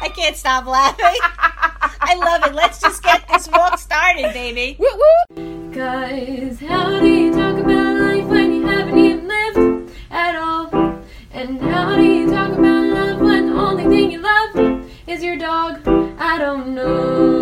I can't stop laughing. I love it. Let's just get this walk started, baby. Woo woo! Guys, how do you talk about life when you haven't even lived at all? And how do you talk about love when the only thing you love is your dog? I don't know.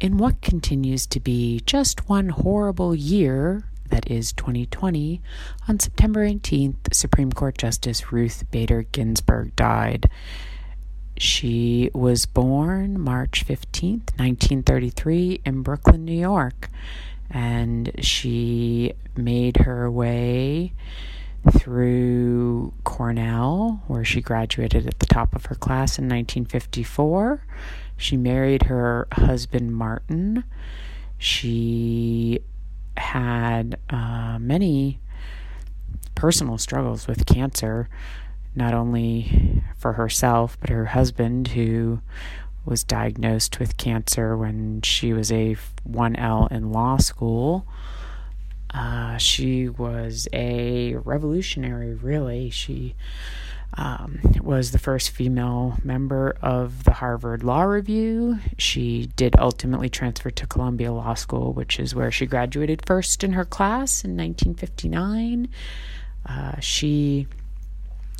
In what continues to be just one horrible year, that is 2020, on September 18th, Supreme Court Justice Ruth Bader Ginsburg died. She was born March 15th, 1933, in Brooklyn, New York, and she made her way through Cornell, where she graduated at the top of her class in 1954. She married her husband, Martin. She had uh, many personal struggles with cancer, not only for herself, but her husband, who was diagnosed with cancer when she was a 1L in law school. Uh, she was a revolutionary, really. She um, was the first female member of the Harvard Law Review. She did ultimately transfer to Columbia Law School, which is where she graduated first in her class in 1959. Uh, she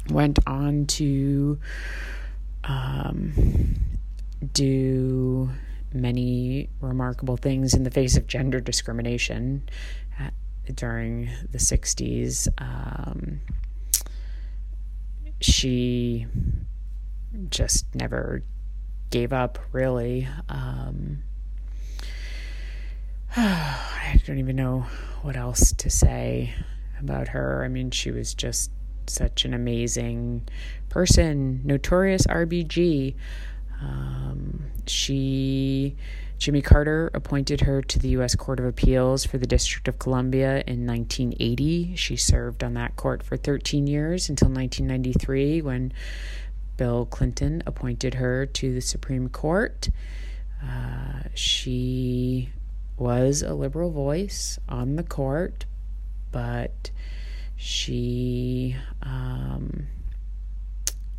went on to um, do many remarkable things in the face of gender discrimination at, during the 60s. Um, she just never gave up, really. Um, I don't even know what else to say about her. I mean, she was just such an amazing person, notorious RBG. Um, she, Jimmy Carter appointed her to the U.S. Court of Appeals for the District of Columbia in 1980. She served on that court for 13 years until 1993 when Bill Clinton appointed her to the Supreme Court. Uh, she was a liberal voice on the court, but she, um,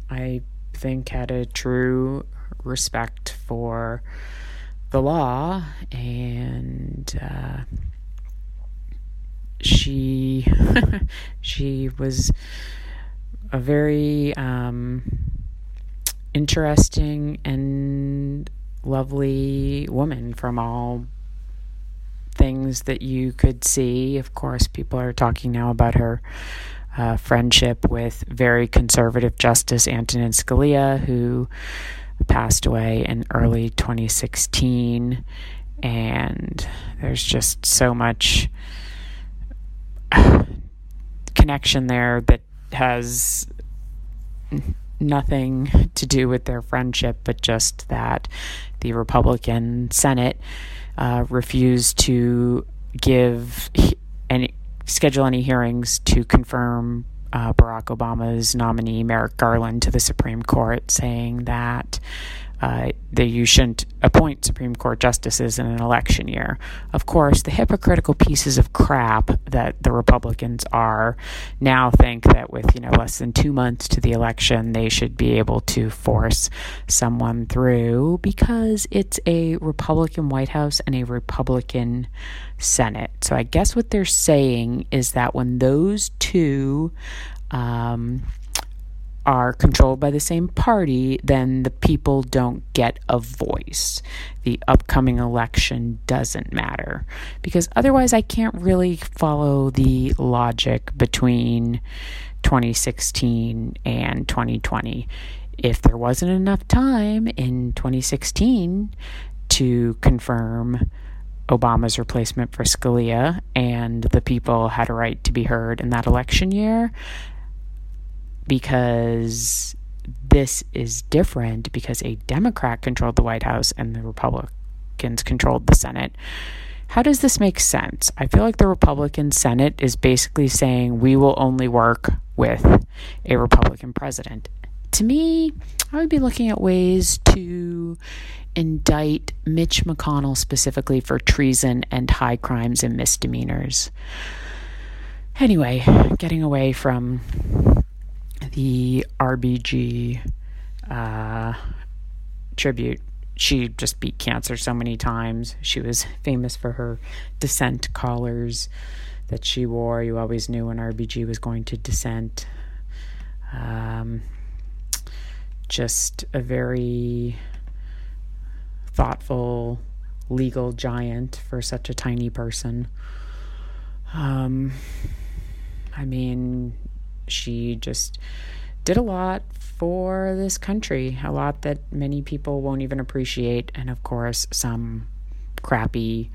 I think, had a true respect for the law and uh, she she was a very um, interesting and lovely woman from all things that you could see. Of course, people are talking now about her uh, friendship with very conservative Justice Antonin Scalia, who passed away in early 2016. And there's just so much connection there that has nothing to do with their friendship, but just that the Republican Senate uh, refused to give any schedule any hearings to confirm uh, Barack Obama's nominee Merrick Garland to the Supreme Court, saying that uh, that you shouldn't appoint Supreme Court justices in an election year. Of course, the hypocritical pieces of crap that the Republicans are now think that with you know less than two months to the election, they should be able to force someone through because it's a Republican White House and a Republican Senate. So I guess what they're saying is that when those two um, are controlled by the same party, then the people don't get a voice. The upcoming election doesn't matter. Because otherwise, I can't really follow the logic between 2016 and 2020. If there wasn't enough time in 2016 to confirm Obama's replacement for Scalia, and the people had a right to be heard in that election year because this is different because a Democrat controlled the White House and the Republicans controlled the Senate. How does this make sense? I feel like the Republican Senate is basically saying we will only work with a Republican president. To me, I would be looking at ways to indict Mitch McConnell specifically for treason and high crimes and misdemeanors. Anyway, getting away from the RBG uh, tribute. She just beat cancer so many times. She was famous for her dissent collars that she wore. You always knew when RBG was going to dissent. Um, just a very thoughtful legal giant for such a tiny person. Um, I mean, she just did a lot for this country, a lot that many people won't even appreciate. And of course, some crappy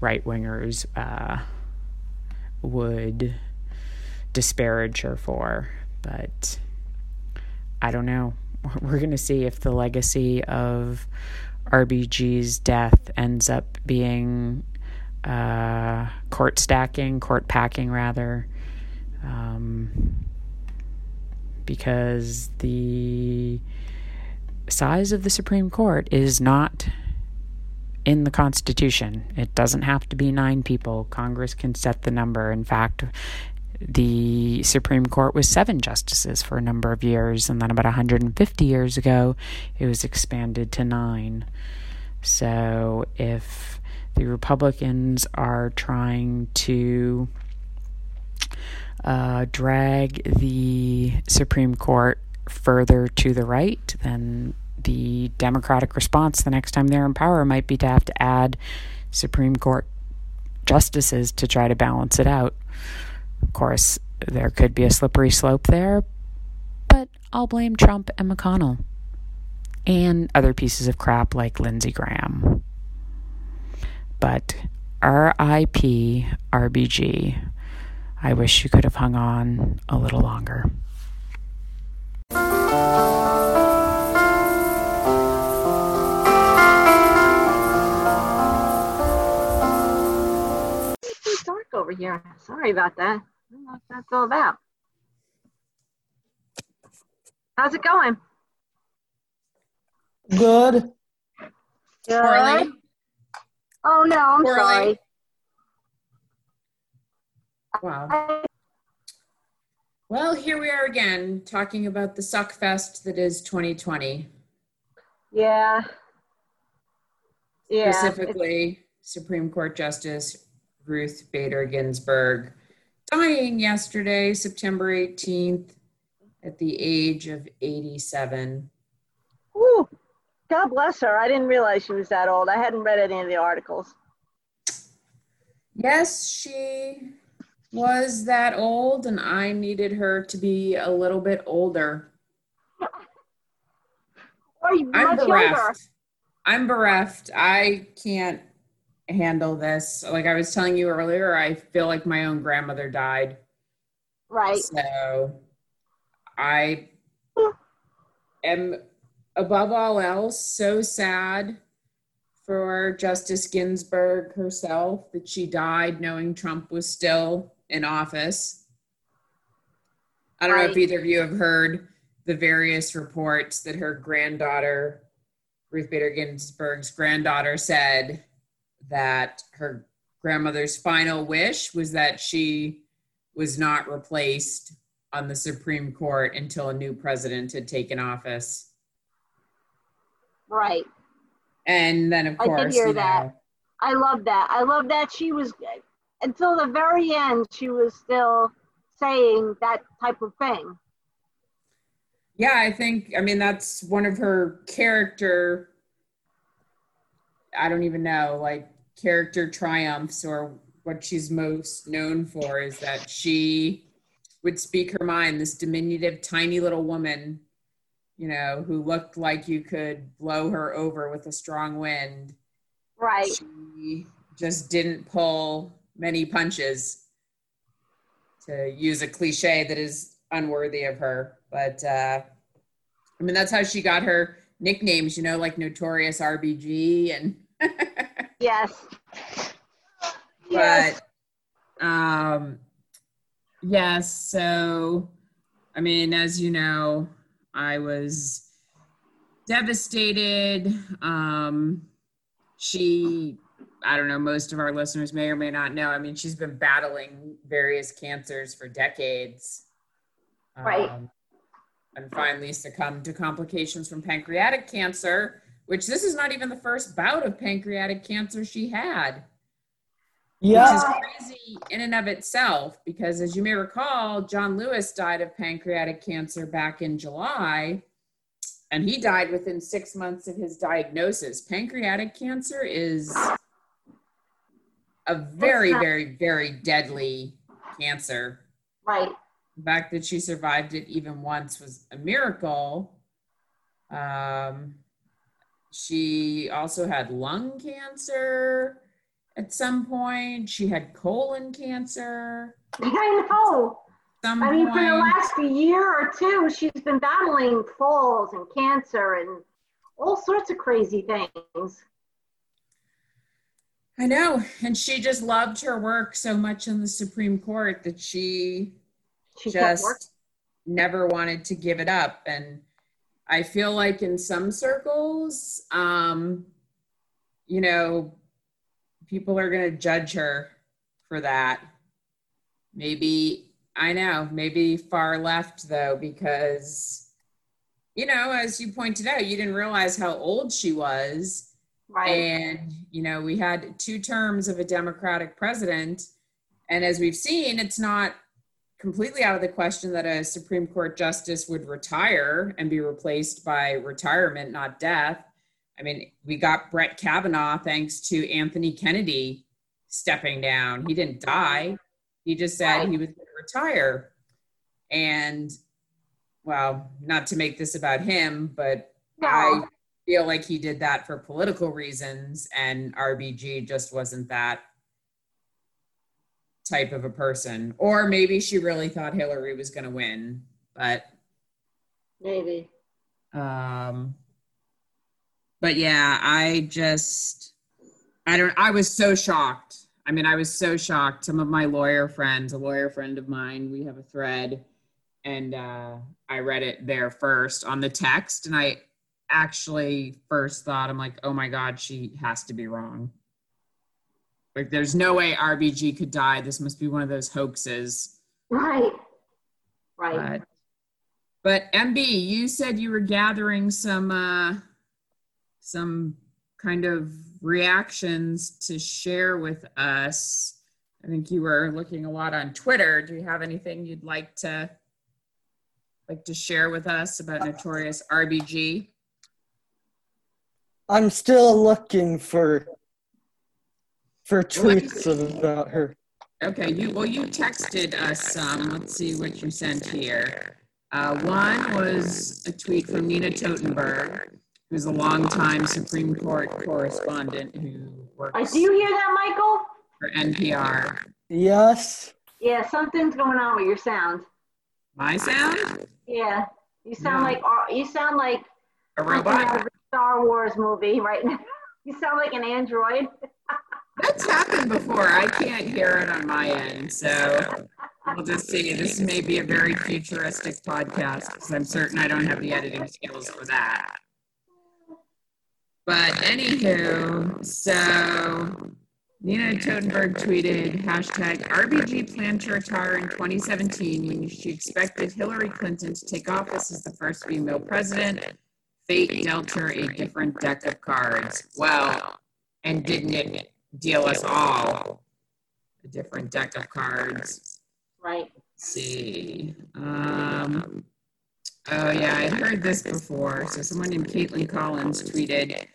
right wingers uh, would disparage her for. But I don't know. We're going to see if the legacy of RBG's death ends up being uh, court stacking, court packing, rather. Um, because the size of the Supreme Court is not in the Constitution. It doesn't have to be nine people. Congress can set the number. In fact, the Supreme Court was seven justices for a number of years, and then about 150 years ago, it was expanded to nine. So if the Republicans are trying to uh, drag the Supreme Court further to the right, then the Democratic response the next time they're in power might be to have to add Supreme Court justices to try to balance it out. Of course, there could be a slippery slope there, but I'll blame Trump and McConnell and other pieces of crap like Lindsey Graham. But RIP RBG I wish you could have hung on a little longer. It's dark over here. Sorry about that. I don't know what that's all about. How's it going? Good. Good. Poorly. Oh no, I'm Poorly. sorry. Wow. Well, here we are again talking about the suck fest that is 2020. Yeah. Yeah. it's- Specifically, Supreme Court Justice Ruth Bader Ginsburg dying yesterday, September 18th, at the age of 87. Whew. God bless her. I didn't realize she was that old. I hadn't read any of the articles. Yes, she was that old, and I needed her to be a little bit older. I'm bereft. younger. I'm bereft. I can't handle this. Like I was telling you earlier, I feel like my own grandmother died. Right. So I am above all else so sad for Justice Ginsburg herself that she died knowing Trump was still in office. I don't know if either of you have heard the various reports that her granddaughter, Ruth Bader Ginsburg's granddaughter, said that her grandmother's final wish was that she was not replaced on the Supreme Court until a new president had taken office. Right. And then, of I did course, hear you that. know, I love that. I love that she was until the very end. She was still saying that type of thing. yeah, I think, I mean, that's one of her character, I don't even know, like character triumphs or what she's most known for is that she would speak her mind, this diminutive, tiny little woman, you know, who looked like you could blow her over with a strong wind. Right. She just didn't pull many punches, to use a cliche that is unworthy of her. But uh, I mean, that's how she got her nicknames, you know, like Notorious RBG and. Yes. But um yes so i mean as you know i was devastated um she i don't know most of our listeners may or may not know i mean she's been battling various cancers for decades Right. um, and finally succumbed to complications from pancreatic cancer which this is not even the first bout of pancreatic cancer she had Yeah. which is crazy in and of itself because as you may recall john lewis died of pancreatic cancer back in july and he died within six months of his diagnosis pancreatic cancer is a very very very deadly cancer Right. the fact that she survived it even once was a miracle um, she also had lung cancer at some point she had colon cancer I know. some I mean, for the last year or two, she's been battling falls and cancer and all sorts of crazy things. I know. And she just loved her work so much in the Supreme Court that she She just never wanted to give it up. And I feel like in some circles, um, you know, people are going to judge her for that. Maybe, I know, maybe far left though, because, you know, as you pointed out, you didn't realize how old she was. Right. And, you know, we had two terms of a Democratic president. And as we've seen, it's not completely out of the question that a Supreme Court justice would retire and be replaced by retirement, not death. I mean, we got Brett Kavanaugh thanks to Anthony Kennedy stepping down. He didn't die, he just said Right. he was going to retire. And, well, not to make this about him, but I No. Feel like he did that for political reasons, and RBG just wasn't that type of a person. Or maybe she really thought Hillary was going to win, but Maybe. um but yeah, I just I don't I was so shocked. I mean, I was so shocked. Some of my lawyer friends, a lawyer friend of mine, we have a thread and uh I read it there first on the text and I actually first thought I'm like, "Oh my god, she has to be wrong." Like there's no way RBG could die. This must be one of those hoaxes. Right. Right. But, but MB, you said you were gathering some uh, some kind of reactions to share with us. I think you were looking a lot on Twitter. Do you have anything you'd like to like to share with us about Notorious RBG? I'm still looking for for tweets about her. Okay, you well, you texted us some. Let's see what you sent here. Uh, one was a tweet from Nina Totenberg, who's a longtime Supreme Court correspondent who Uh, works do you hear that, Michael? for NPR. Yes. Yeah, something's going on with your sound. My sound? Yeah. You sound No. like you sound like A robot? Star Wars movie right now. You sound like an android. That's happened before. I can't hear it on my end, so we'll just see. This may be a very futuristic podcast because I'm certain I don't have the editing skills for that. But anywho, so Nina Totenberg tweeted hashtag RBG planned to retire in 2017 when she expected Hillary Clinton to take office as the first female president. Fate dealt her a different deck of cards. Well, and didn't it deal us all a different deck of cards? Right. Let's see. Um, oh yeah, I heard this before. So someone named Kaitlan Collins tweeted,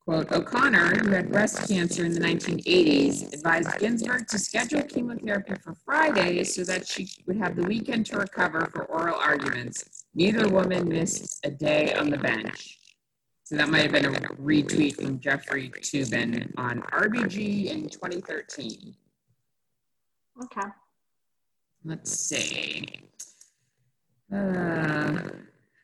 quote, O'Connor, who had breast cancer in the 1980s, advised Ginsburg to schedule chemotherapy for Friday so that she would have the weekend to recover for oral arguments. Neither woman missed a day on the bench. So that might have been a retweet from Jeffrey Toobin on RBG in 2013. Okay. Let's see. Uh,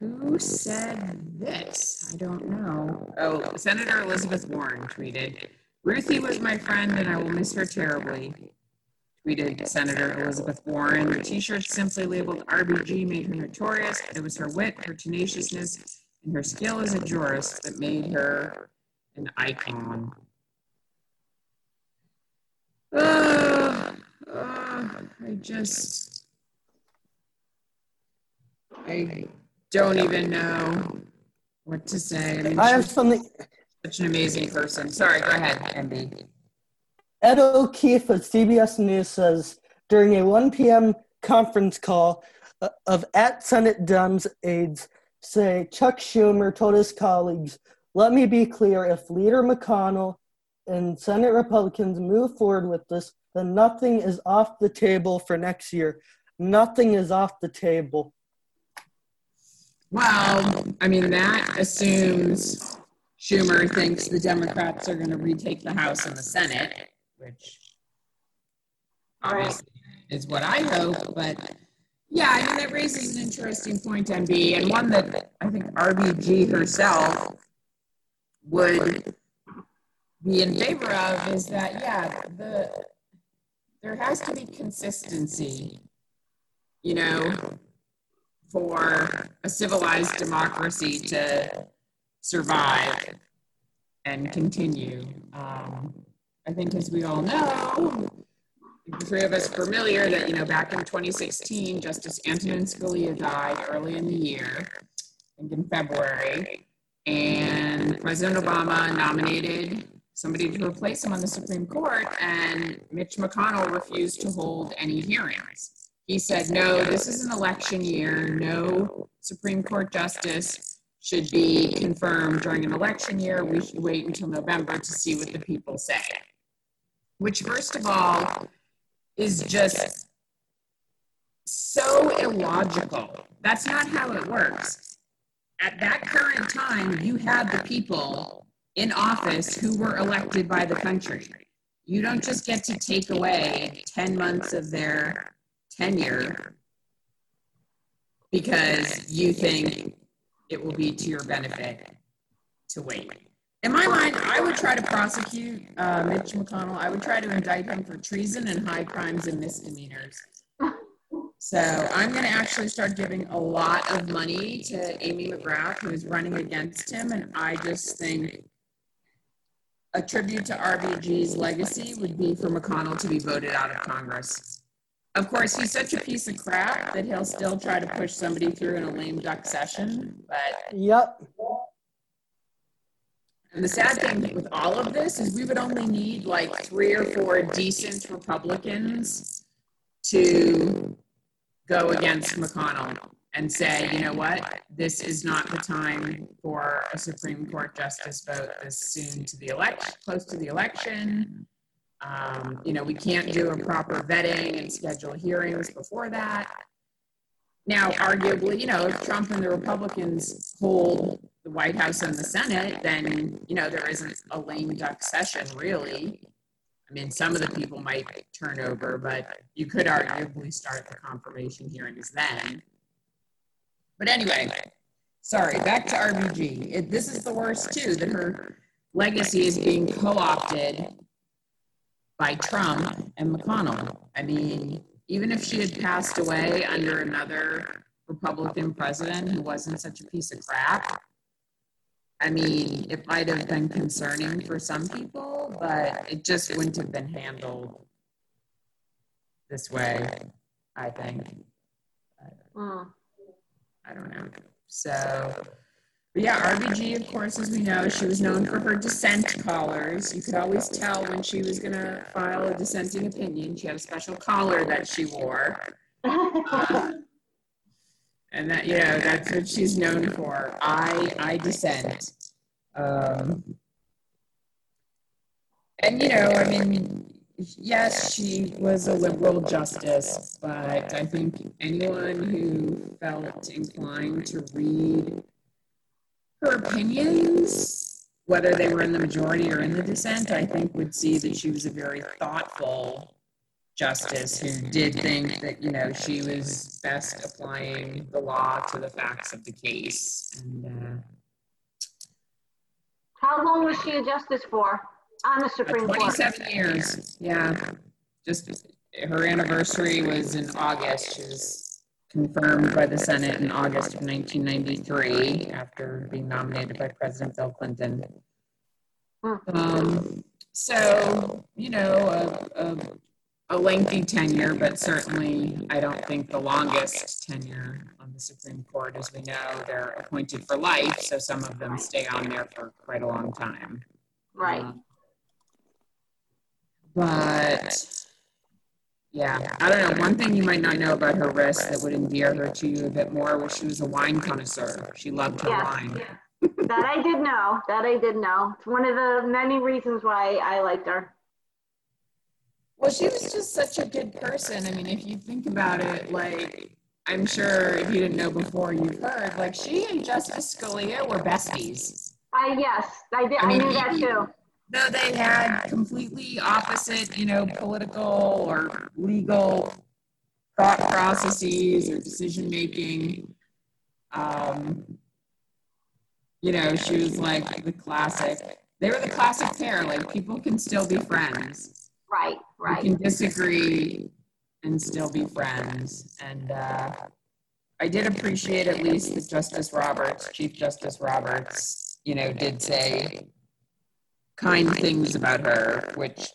who said this? I don't know. Oh, Senator Elizabeth Warren tweeted, Ruthie was my friend and I will miss her terribly. Tweeted Senator Elizabeth Warren. The t shirt simply labeled RBG made her notorious. It was her wit, her tenaciousness, and her skill as a jurist that made her an icon. Uh, uh, I just. I don't even know what to say. I mean, I have something. such an amazing person. Sorry, go ahead, MB. Ed O'Keefe of CBS News says during a 1 p.m. conference call uh, of at Senate Dems aides say Chuck Schumer told his colleagues, "Let me be clear: if Leader McConnell and Senate Republicans move forward with this, then nothing is off the table for next year. Nothing is off the table." Well, I mean, that assumes Schumer thinks the Democrats are going to retake the House and the Senate, which obviously is what I hope. But yeah, I mean, that raises an interesting point, MB, and one that I think RBG herself would be in favor of is that, yeah, the there has to be consistency, you know, for a civilized democracy to survive and continue. Um, I think, as we all know, the three of us familiar that you know back in 2016, Justice Antonin Scalia died early in the year, I think in February, and President Obama nominated somebody to replace him on the Supreme Court, and Mitch McConnell refused to hold any hearings. He said, no, this is an election year. No Supreme Court justice should be confirmed during an election year. We should wait until November to see what the people say. Which, first of all, is just so illogical. That's not how it works. At that current time, you had the people in office who were elected by the country. You don't just get to take away 10 months of their tenure because you think it will be to your benefit to wait. In my mind, I would try to prosecute uh, Mitch McConnell. I would try to indict him for treason and high crimes and misdemeanors. So I'm going to actually start giving a lot of money to Amy McGrath, who is running against him. And I just think a tribute to RBG's legacy would be for McConnell to be voted out of Congress. Of course, he's such a piece of crap that he'll still try to push somebody through in a lame duck session. But Yep. And the sad thing with all of this is we would only need like three or four decent Republicans to go against McConnell and say, you know what, this is not the time for a Supreme Court justice vote this soon to the election, close to the election. Um, you know, we can't do a proper vetting and schedule hearings before that. Now, arguably, you know, if Trump and the Republicans hold the White House and the Senate, then, you know, there isn't a lame duck session, really. I mean, some of the people might turn over, but you could arguably start the confirmation hearings then. But anyway, sorry, back to RBG. It, this is the worst, too, that her legacy is being co opted by Trump and McConnell. I mean, even if she had passed away under another Republican president who wasn't such a piece of crap, I mean, it might have been concerning for some people, but it just wouldn't have been handled this way, I think. Mm. I don't know. So, but yeah, RBG, of course, as we know, she was known for her dissent collars. You could always tell when she was going to file a dissenting opinion. She had a special collar that she wore. and that, you know, that's what she's known for. I, I dissent. Um, and, you know, I mean, yes, she was a liberal justice, but I think anyone who felt inclined to read her opinions, whether they were in the majority or in the dissent, I think would see that she was a very thoughtful justice who did think that, you know, she was best applying the law to the facts of the case. And uh, How long was she a justice for on the uh, Supreme Court? 27 years, yeah. Just her anniversary was in August. She was confirmed by the Senate in August of 1993 after being nominated by President Bill Clinton. Hmm. Um, so, you know, a, a, a lengthy tenure, but certainly I don't think the longest tenure on the Supreme Court. As we know, they're appointed for life, so some of them stay on there for quite a long time. Right. Um, but yeah, I don't know. One thing you might not know about her Riss that would endear her to you a bit more was she was a wine connoisseur. She loved her wine. That I did know. That I did know. It's one of the many reasons why I liked her. Well, she was just such a good person. I mean, if you think about it, like, I'm sure if you didn't know before, you've heard, like, she and Justice Scalia were besties. I yes, I did. I I, knew that too. Though they had completely opposite, you know, political or legal thought processes or decision making. Um, you know, she was like the classic. They were the classic pair. Like people can still be friends. Right. Right. can disagree and still be friends. And uh, I did appreciate at least that Justice Roberts, Chief Justice Roberts, you know, did say kind things about her, which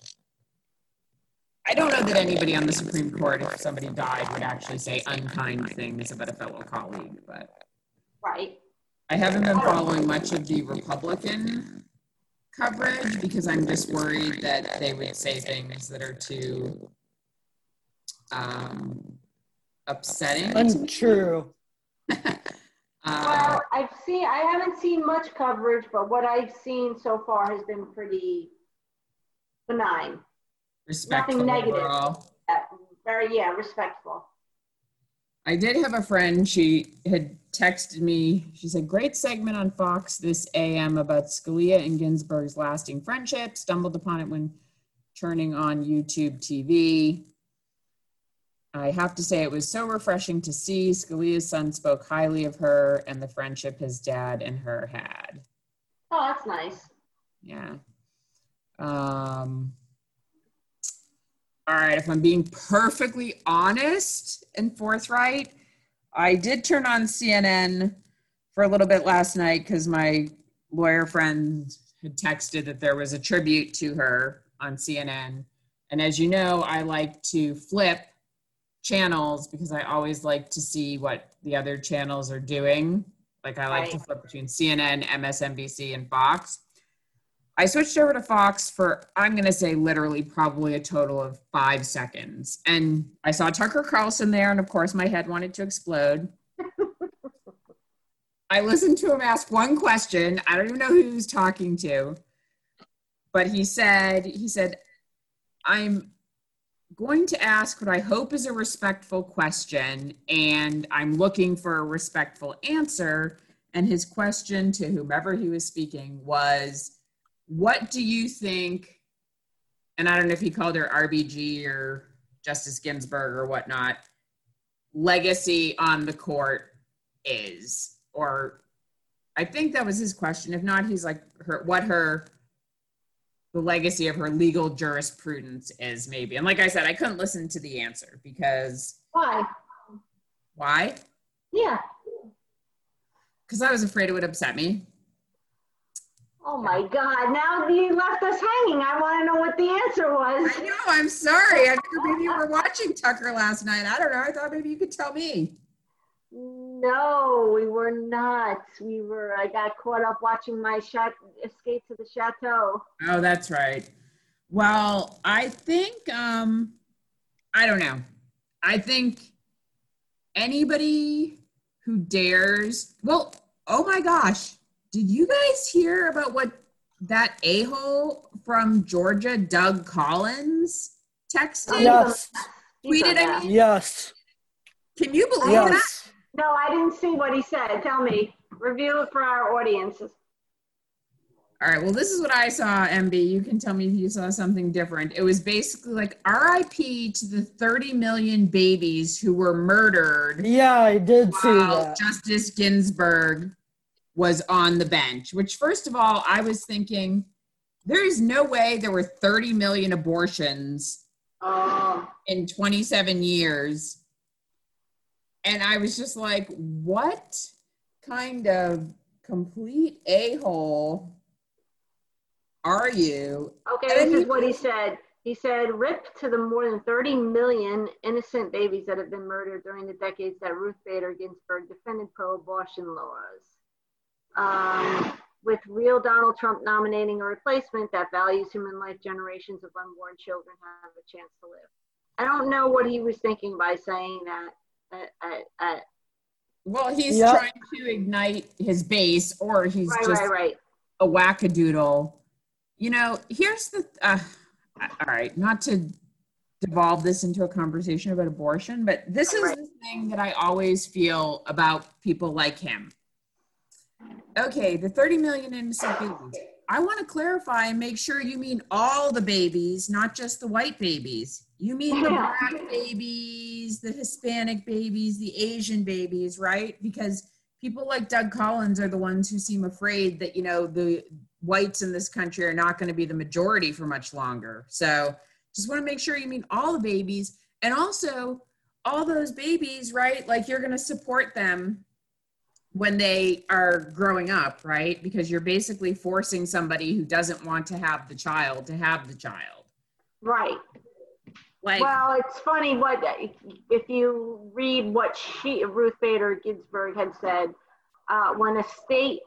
I don't know that anybody on the Supreme Court, if somebody died, would actually say unkind things about a fellow colleague. But Right. I haven't been following much of the Republican coverage because I'm just worried that they would say things that are too um, upsetting. to me. Untrue. Uh, Well, I've seen. I haven't seen much coverage, but what I've seen so far has been pretty benign. respectful Nothing negative. overall. Very yeah, respectful. I did have a friend, she had texted me. She said, Great segment on Fox this AM about Scalia and Ginsburg's lasting friendship. Stumbled upon it when turning on YouTube TV. I have to say, it was so refreshing to see. Scalia's son spoke highly of her and the friendship his dad and her had. Oh, that's nice. Yeah. Um, all right, if I'm being perfectly honest and forthright, I did turn on CNN for a little bit last night because my lawyer friend had texted that there was a tribute to her on CNN. And as you know, I like to flip channels because I always like to see what the other channels are doing. Like I like to flip between CNN, MSNBC, and Fox. I switched over to Fox for, I'm going to say literally probably a total of five seconds. And I saw Tucker Carlson there, and of course, my head wanted to explode. I listened to him ask one question. I don't even know who he was talking to, but he said, he said, I'm going to ask what I hope is a respectful question, and I'm looking for a respectful answer. And his question to whomever he was speaking was, What do you think? And I don't know if he called her RBG or Justice Ginsburg or whatnot, legacy on the court is. Or I think that was his question. If not, he's like, her, what her the legacy of her legal jurisprudence is maybe. And like I said, I couldn't listen to the answer because Why? why? Yeah. Because I was afraid it would upset me. Oh my God! Now you left us hanging. I want to know what the answer was. I know, I'm sorry. I thought maybe you were watching Tucker last night. I don't know. I thought maybe you could tell me. No, we were not. We were. I got caught up watching my chat escape to the chateau. Oh, that's right. Well, I think um I don't know. I think anybody who dares well, oh my gosh. Did you guys hear about what that a-hole from Georgia, Doug Collins, texted? Yes. Tweeted, said I mean- Yes. Can you believe that? No, I didn't see what he said. Tell me. Review it for our audiences. All right. Well, this is what I saw, MB. You can tell me if you saw something different. It was basically like RIP to the 30 million babies who were murdered Yeah, I did see that. Justice Ginsburg was on the bench, which, first of all, I was thinking there is no way there were 30 million abortions Oh, in 27 years. And I was just like, what kind of complete a hole are you? okay, And this is what he said. He said, rip to the more than 30 million innocent babies that have been murdered during the decades that Ruth Bader Ginsburg defended pro abortion laws. Um, with real Donald Trump nominating a replacement that values human life, generations of unborn children have a chance to live. I don't know what he was thinking by saying that. Uh, uh, uh, Well, he's Yep. trying to ignite his base, or he's right, just right, right. a wackadoodle. You know, here's the. Uh, all right, not to devolve this into a conversation about abortion, but this is Right. the thing that I always feel about people like him. Okay, the 30 million innocent babies. I want to clarify and make sure you mean all the babies, not just the white babies. You mean the black babies, the Hispanic babies, the Asian babies, right? Because people like Doug Collins are the ones who seem afraid that, you know, the whites in this country are not going to be the majority for much longer. So just want to make sure you mean all the babies and also all those babies, right? Like you're going to support them when they are growing up, right? Because you're basically forcing somebody who doesn't want to have the child to have the child. Right. Like, Well, it's funny what if you read what she Ruth Bader Ginsburg had said. Uh, when a state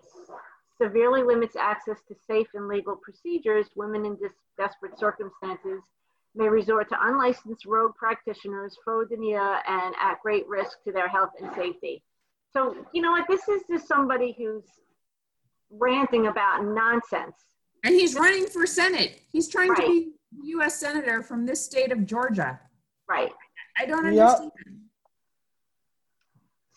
severely limits access to safe and legal procedures, women in dis- desperate circumstances may resort to unlicensed rogue practitioners, faute de mieux, and at great risk to their health and safety. So you know what? This is just somebody who's ranting about nonsense. and he's running for Senate. He's trying to be U.S. Senator from this state of Georgia. Right. I don't Yep. understand.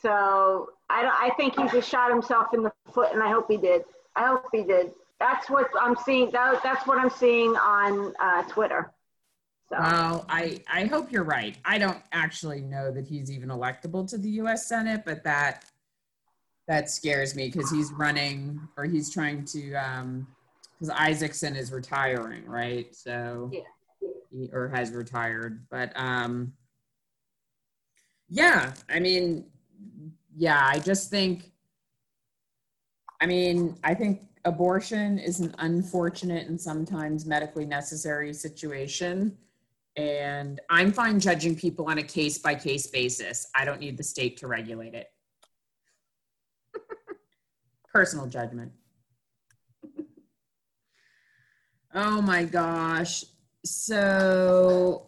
So I don't, I think he just shot himself in the foot, and I hope he did. I hope he did. That's what I'm seeing. That, that's what I'm seeing on uh, Twitter. So Well, I, I hope you're right. I don't actually know that he's even electable to the U.S. Senate, but that that scares me because he's running or he's trying to um because Isakson is retiring, right? So Yeah. he, or has retired, but um yeah, I mean, yeah, I just think I mean, I think abortion is an unfortunate and sometimes medically necessary situation. And I'm fine judging people on a case by case basis. I don't need the state to regulate it. Personal judgment. oh my gosh. So,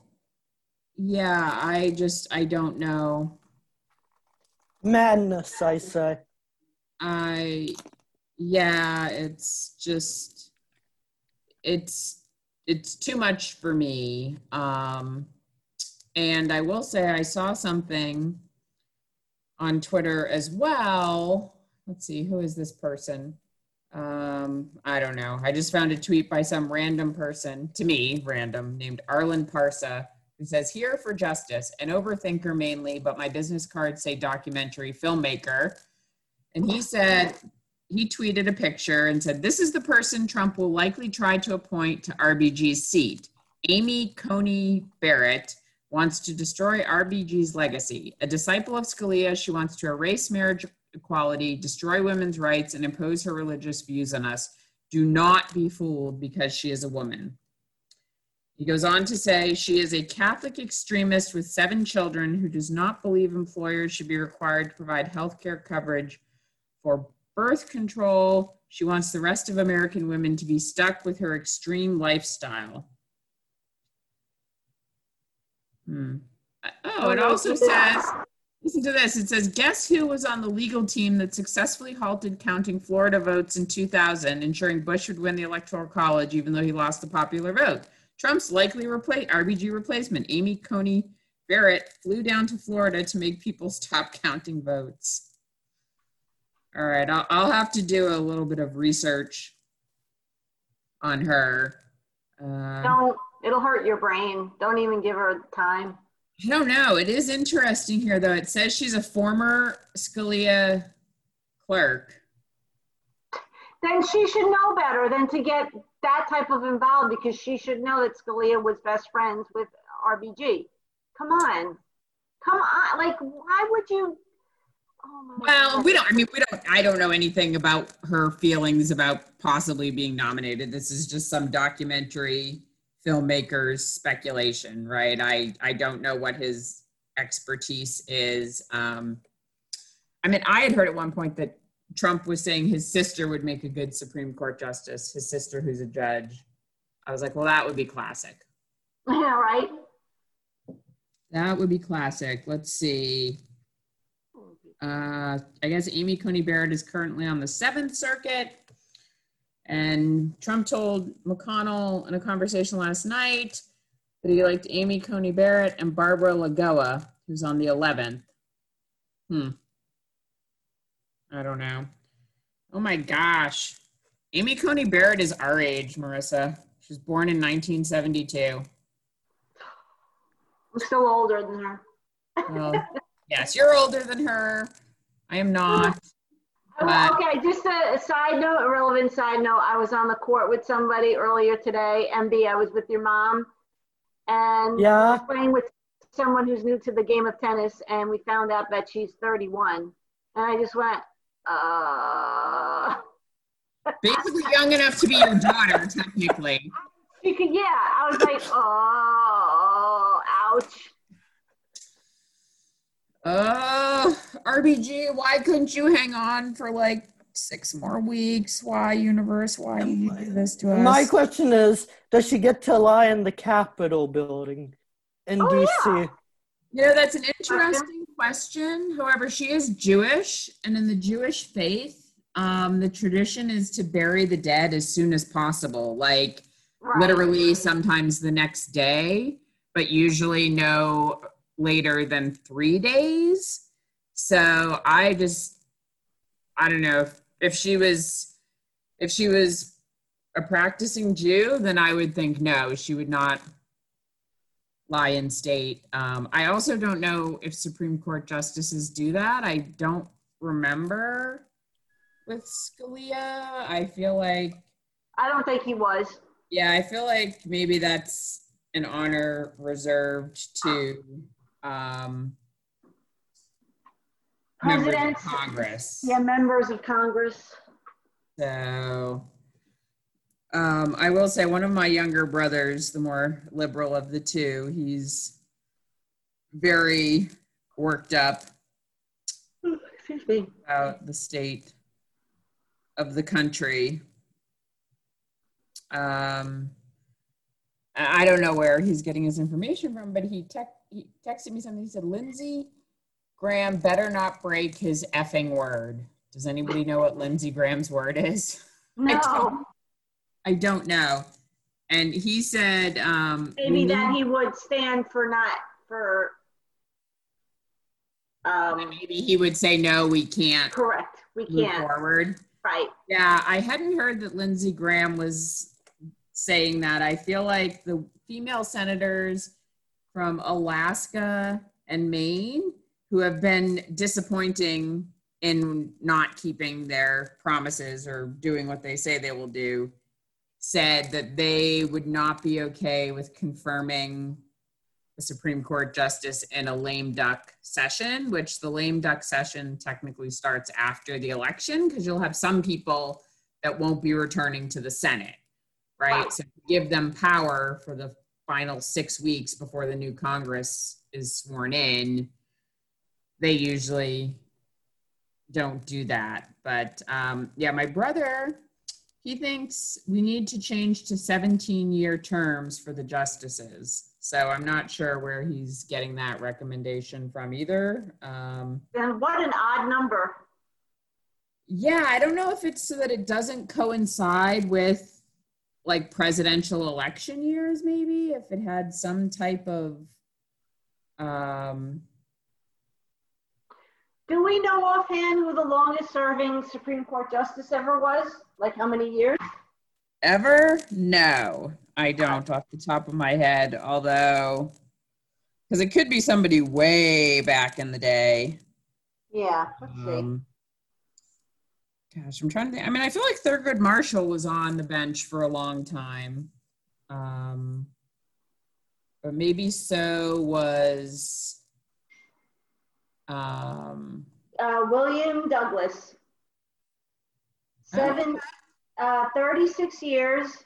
yeah, I just, I don't know. Madness, I say. I yeah, it's just it's it's too much for me. Um and I will say I saw something on Twitter as well. Let's see, who is this person? Um, I don't know. I just found a tweet by some random person, to me, random, named Arlen Parsa, who says, Here for justice, an overthinker mainly, but my business cards say documentary filmmaker. And he said, he tweeted a picture and said, This is the person Trump will likely try to appoint to RBG's seat. Amy Coney Barrett wants to destroy RBG's legacy. A disciple of Scalia, she wants to erase marriage equality, destroy women's rights, and impose her religious views on us. Do not be fooled because she is a woman. He goes on to say she is a Catholic extremist with seven children who does not believe employers should be required to provide health care coverage for birth control. She wants the rest of American women to be stuck with her extreme lifestyle. Hmm. Oh, it also says, listen to this. It says, guess who was on the legal team that successfully halted counting Florida votes in 2000, ensuring Bush would win the Electoral College even though he lost the popular vote? Trump's likely RBG replacement, Amy Coney Barrett, flew down to Florida to make people stop counting votes. All right, I'll, I'll have to do a little bit of research on her. Uh, Don't, it'll hurt your brain. Don't even give her time. I don't know. It is interesting here, though. It says she's a former Scalia clerk. Then she should know better than to get that type of involved because she should know that Scalia was best friends with RBG. Come on. Come on. Like, why would you? Oh Well, God. we don't. I mean, we don't. I don't know anything about her feelings about possibly being nominated. This is just some documentary filmmaker's speculation, right? I I don't know what his expertise is. Um, I mean, I had heard at one point that Trump was saying his sister would make a good Supreme Court justice. His sister, who's a judge. I was like, well, that would be classic. Yeah, right? That would be classic. Let's see. Uh, I guess Amy Coney Barrett is currently on the Seventh Circuit. And Trump told McConnell in a conversation last night that he liked Amy Coney Barrett and Barbara Lagoa, who's on the 11th. Hmm. I don't know. Oh my gosh. Amy Coney Barrett is our age, Marissa. She was born in 1972. I'm still older than her. Well, yes, you're older than her. I am not. Oh, But- Okay, just a, a side note, a relevant side note. I was on the court with somebody earlier today. MB, I was with your mom. And Yeah. playing with someone who's new to the game of tennis, and we found out that she's 31. And I just went, uh, Basically, young enough to be your daughter, technically. she could, yeah. I was like, oh, ouch. Oh, RBG, why couldn't you hang on for like six more weeks? Why, universe? Why did you do this to us? My question is, does she get to lie in the Capitol building in Oh, DC? You know, that's an interesting question. However, she is Jewish, and in the Jewish faith, um, the tradition is to bury the dead as soon as possible, like Right. literally sometimes the next day, but usually no later than three days. So I just, I don't know if, if she was, if she was a practicing Jew, then I would think no, she would not lie in state. Um, I also don't know if Supreme Court justices do that. I don't remember with Scalia. I feel like, I don't think he was. yeah, I feel like maybe that's an honor reserved to um, members of Presidents, Congress. yeah, members of Congress. So um, I will say one of my younger brothers, the more liberal of the two, he's very worked up Excuse me. about the state of the country. Um, I I don't know where he's getting his information from, but he, tec- he texted me something. He said, Lindsey Graham better not break his effing word. Does anybody know what Lindsey Graham's word is? No, don't- I don't know. And he said, um, maybe that he would stand for not, for, um, maybe he would say, no, we can't correct, we can't, forward. right. Yeah, I hadn't heard that Lindsey Graham was saying that. I feel like the female senators from Alaska and Maine who have been disappointing in not keeping their promises or doing what they say they will do said that they would not be okay with confirming the Supreme Court justice in a lame duck session, which the lame duck session technically starts after the election because you'll have some people that won't be returning to the Senate, right? Right. So give them power for the final six weeks before the new Congress is sworn in. They usually don't do that. But um, yeah, my brother, he thinks we need to change to 17 year terms for the justices. So I'm not sure where he's getting that recommendation from either. Um, Then what an odd number. yeah, I don't know if it's so that it doesn't coincide with like presidential election years, maybe if it had some type of um Do we know offhand who the longest serving Supreme Court justice ever was? Like how many years? Ever? No, I don't off the top of my head, although, because it could be somebody way back in the day. Yeah, let's see. Gosh, I'm trying to think. I mean, I feel like Thurgood Marshall was on the bench for a long time. Um, but maybe so was um, Uh, William Douglas. Seven, uh, 36 years,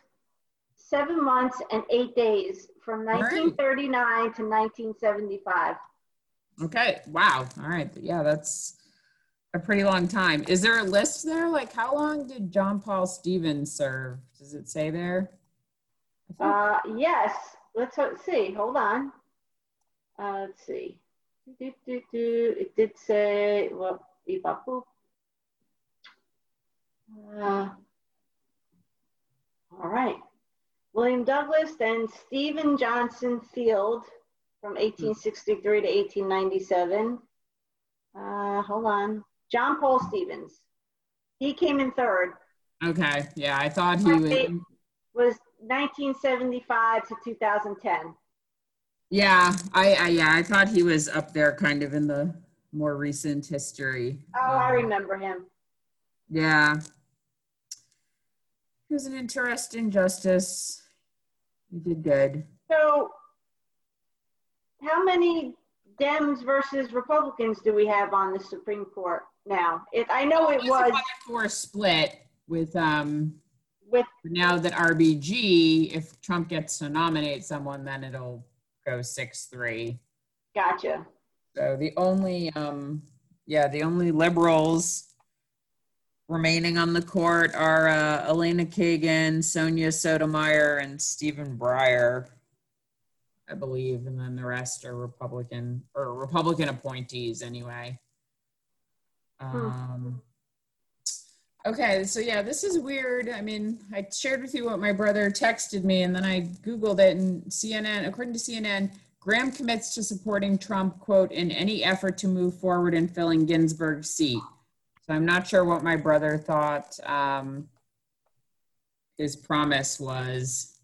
seven months, and eight days from right. 1939 to 1975. okay. Wow. All right. Yeah, that's a pretty long time. Is there a list there? Like, how long did John Paul Stevens serve? Does it say there? Uh, yes, let's see. Hold on. Uh, let's see. Do, do, do. It did say, well. Uh, all right. William Douglas, then Stephen Johnson Field from 1863 to 1897. Uh, hold on. John Paul Stevens. He came in third. okay. Yeah, I thought he was. Was 1975 to 2010. Yeah, I, I yeah, I thought he was up there kind of in the more recent history. Oh, I Um, remember him. Yeah. He was an interesting justice. He did good. So, how many Dems versus Republicans do we have on the Supreme Court now? It, I know it It was a was four split with um with now that RBG, if Trump gets to nominate someone, then it'll go six three. gotcha. So the only, um, yeah, the only liberals remaining on the court are uh, Elena Kagan, Sonia Sotomayor, and Stephen Breyer, I believe, and then the rest are Republican or Republican appointees anyway. Um, okay, so yeah, this is weird. I mean, I shared with you what my brother texted me, and then I Googled it, and CNN, according to CNN, Graham commits to supporting Trump, quote, in any effort to move forward in filling Ginsburg's seat. So I'm not sure what my brother thought um, his promise was,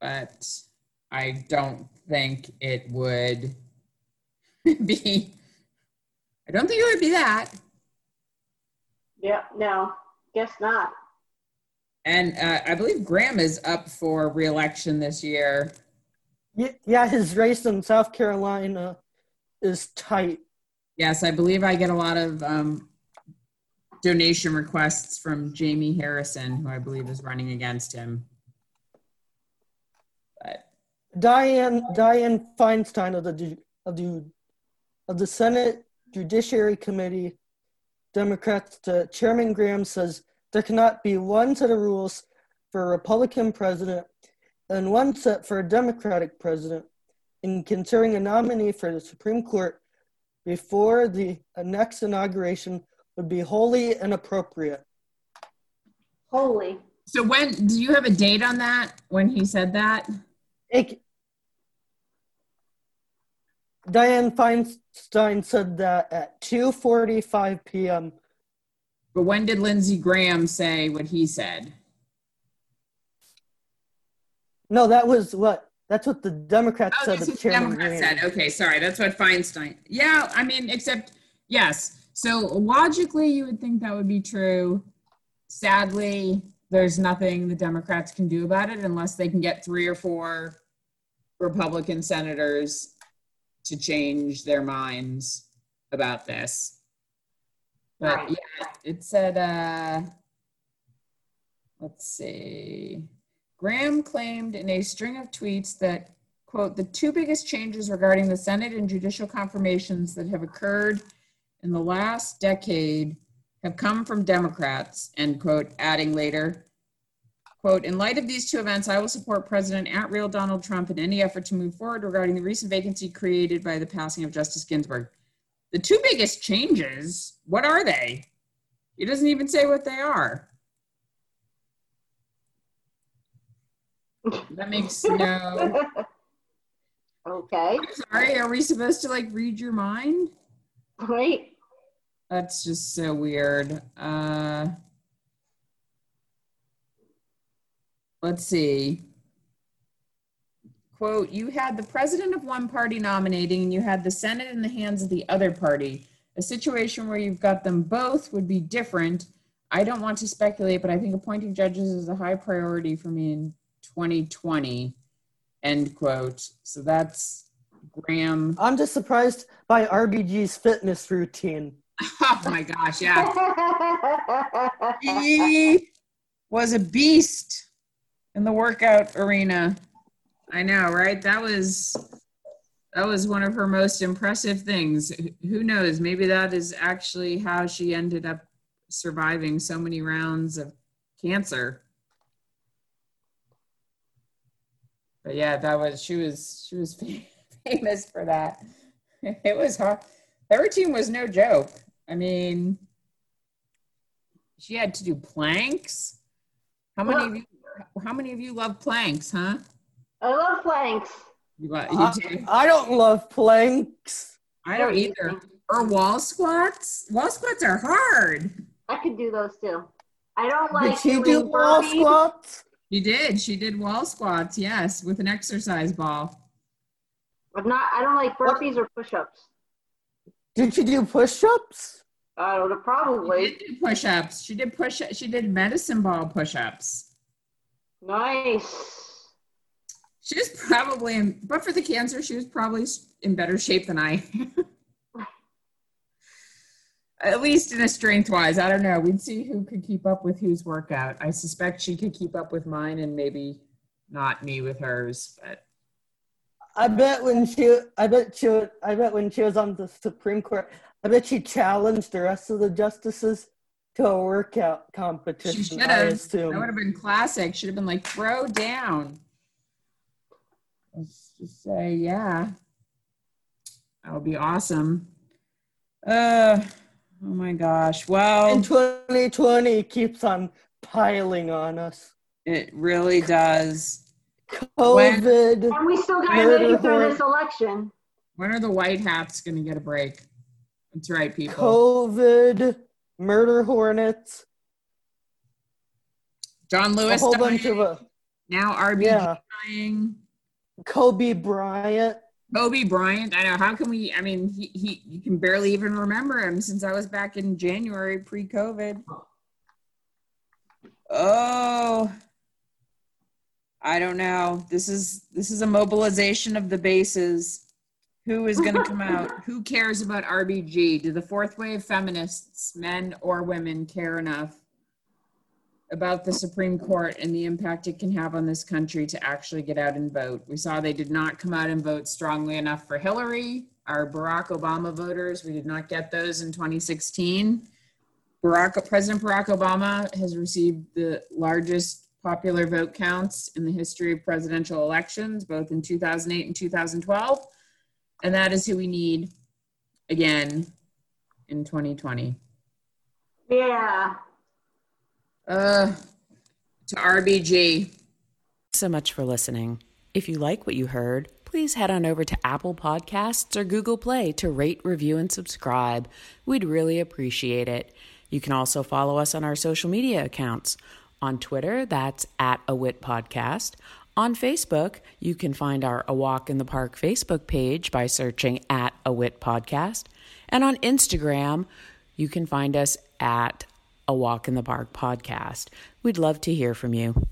but I don't think it would be, I don't think it would be that. Yeah, no, guess not. And uh, I believe Graham is up for reelection this year. Ye- Yeah, his race in South Carolina is tight. Yes, I believe I get a lot of um, donation requests from Jamie Harrison, who I believe is running against him. But Dianne Dianne Feinstein of the of the of the Senate Judiciary Committee, Democrats to Chairman Graham says there cannot be one set of rules for a Republican president and one set for a Democratic president in considering a nominee for the Supreme Court before the next inauguration would be wholly inappropriate. Holy. so when do you have a date on that when he said that? It, Dianne Feinstein said that at 2:45 p.m. But when did Lindsey Graham say what he said? No, that was what that's what the Democrats Oh, said that's what Chairman Democrat Graham. said. Okay, sorry, that's what Feinstein. Yeah, I mean, except yes. So logically, you would think that would be true. Sadly, there's nothing the Democrats can do about it unless they can get three or four Republican senators to change their minds about this. But Right. yeah, it said, uh, let's see. Graham claimed in a string of tweets that, quote, the two biggest changes regarding the Senate and judicial confirmations that have occurred in the last decade have come from Democrats, end quote, adding later, quote, in light of these two events, I will support President at real Donald Trump in any effort to move forward regarding the recent vacancy created by the passing of Justice Ginsburg. The two biggest changes, what are they? He doesn't even say what they are. That makes no. okay. I'm sorry, are we supposed to like read your mind? Right? That's just so weird. Uh, let's see. Quote, you had the president of one party nominating and you had the Senate in the hands of the other party. A situation where you've got them both would be different. I don't want to speculate, but I think appointing judges is a high priority for me in 2020. End quote. So that's Graham. I'm just surprised by RBG's fitness routine. Oh my gosh, yeah. he was a beast in the workout arena. I know, right? That was that was one of her most impressive things. Who knows? Maybe that is actually how she ended up surviving so many rounds of cancer. But yeah, that was she was she was famous for that. It was hard. Her routine was no joke. I mean, she had to do planks. How many of you? How many of you love planks, huh? I love planks. You, got- you I, do? I don't love planks. I don't either. Or wall squats. Wall squats are hard. I could do those too. I don't like Did she do wall burpees. squats? She did. She did wall squats. Yes, with an exercise ball. I'm not. I don't like What? burpees or push-ups. Did she do push-ups? I don't know. She Probably. did do push-ups. She did push. She did medicine ball push-ups. Nice. She was probably, in, but for the cancer, she was probably in better shape than I. At least in a strength wise, I don't know. We'd see who could keep up with whose workout. I suspect she could keep up with mine, and maybe not me with hers. But I bet when she, I bet she, I bet when she was on the Supreme Court, I bet she challenged the rest of the justices to a workout she competition. should I have. That would have been classic. Should have been like throw down. Let's just say, yeah, that would be awesome. Uh, oh my gosh. Well, And 2020 keeps on piling on us. It really does. COVID. And we still got to Murder make it through this election. When are the white hats going to get a break? That's right, people. COVID, murder hornets, John Lewis, a whole dying. bunch of uh, now RBG yeah, dying. Kobe Bryant. Kobe Bryant. I know. How can we? I mean, he, he you can barely even remember him since I was back in January pre-COVID. Oh, I don't know. This is this is a mobilization of the bases. Who is going to come out? Who cares about RBG? Do the fourth wave feminists, men or women, care enough about the Supreme Court and the impact it can have on this country to actually get out and vote? We saw they did not come out and vote strongly enough for Hillary. Our Barack Obama voters, we did not get those in 2016. Barack, President Barack Obama has received the largest popular vote counts in the history of presidential elections, both in 2008 and 2012. And that is who we need again in 2020. Yeah. Uh, to RBG. so much for listening. If you like what you heard, please head on over to Apple Podcasts or Google Play to rate, review, and subscribe. We'd really appreciate it. You can also follow us on our social media accounts. On Twitter, that's at a wit podcast. On Facebook, you can find our A Walk in the Park Facebook page by searching at a wit podcast. And on Instagram, you can find us at a Walk in the Park podcast. We'd love to hear from you.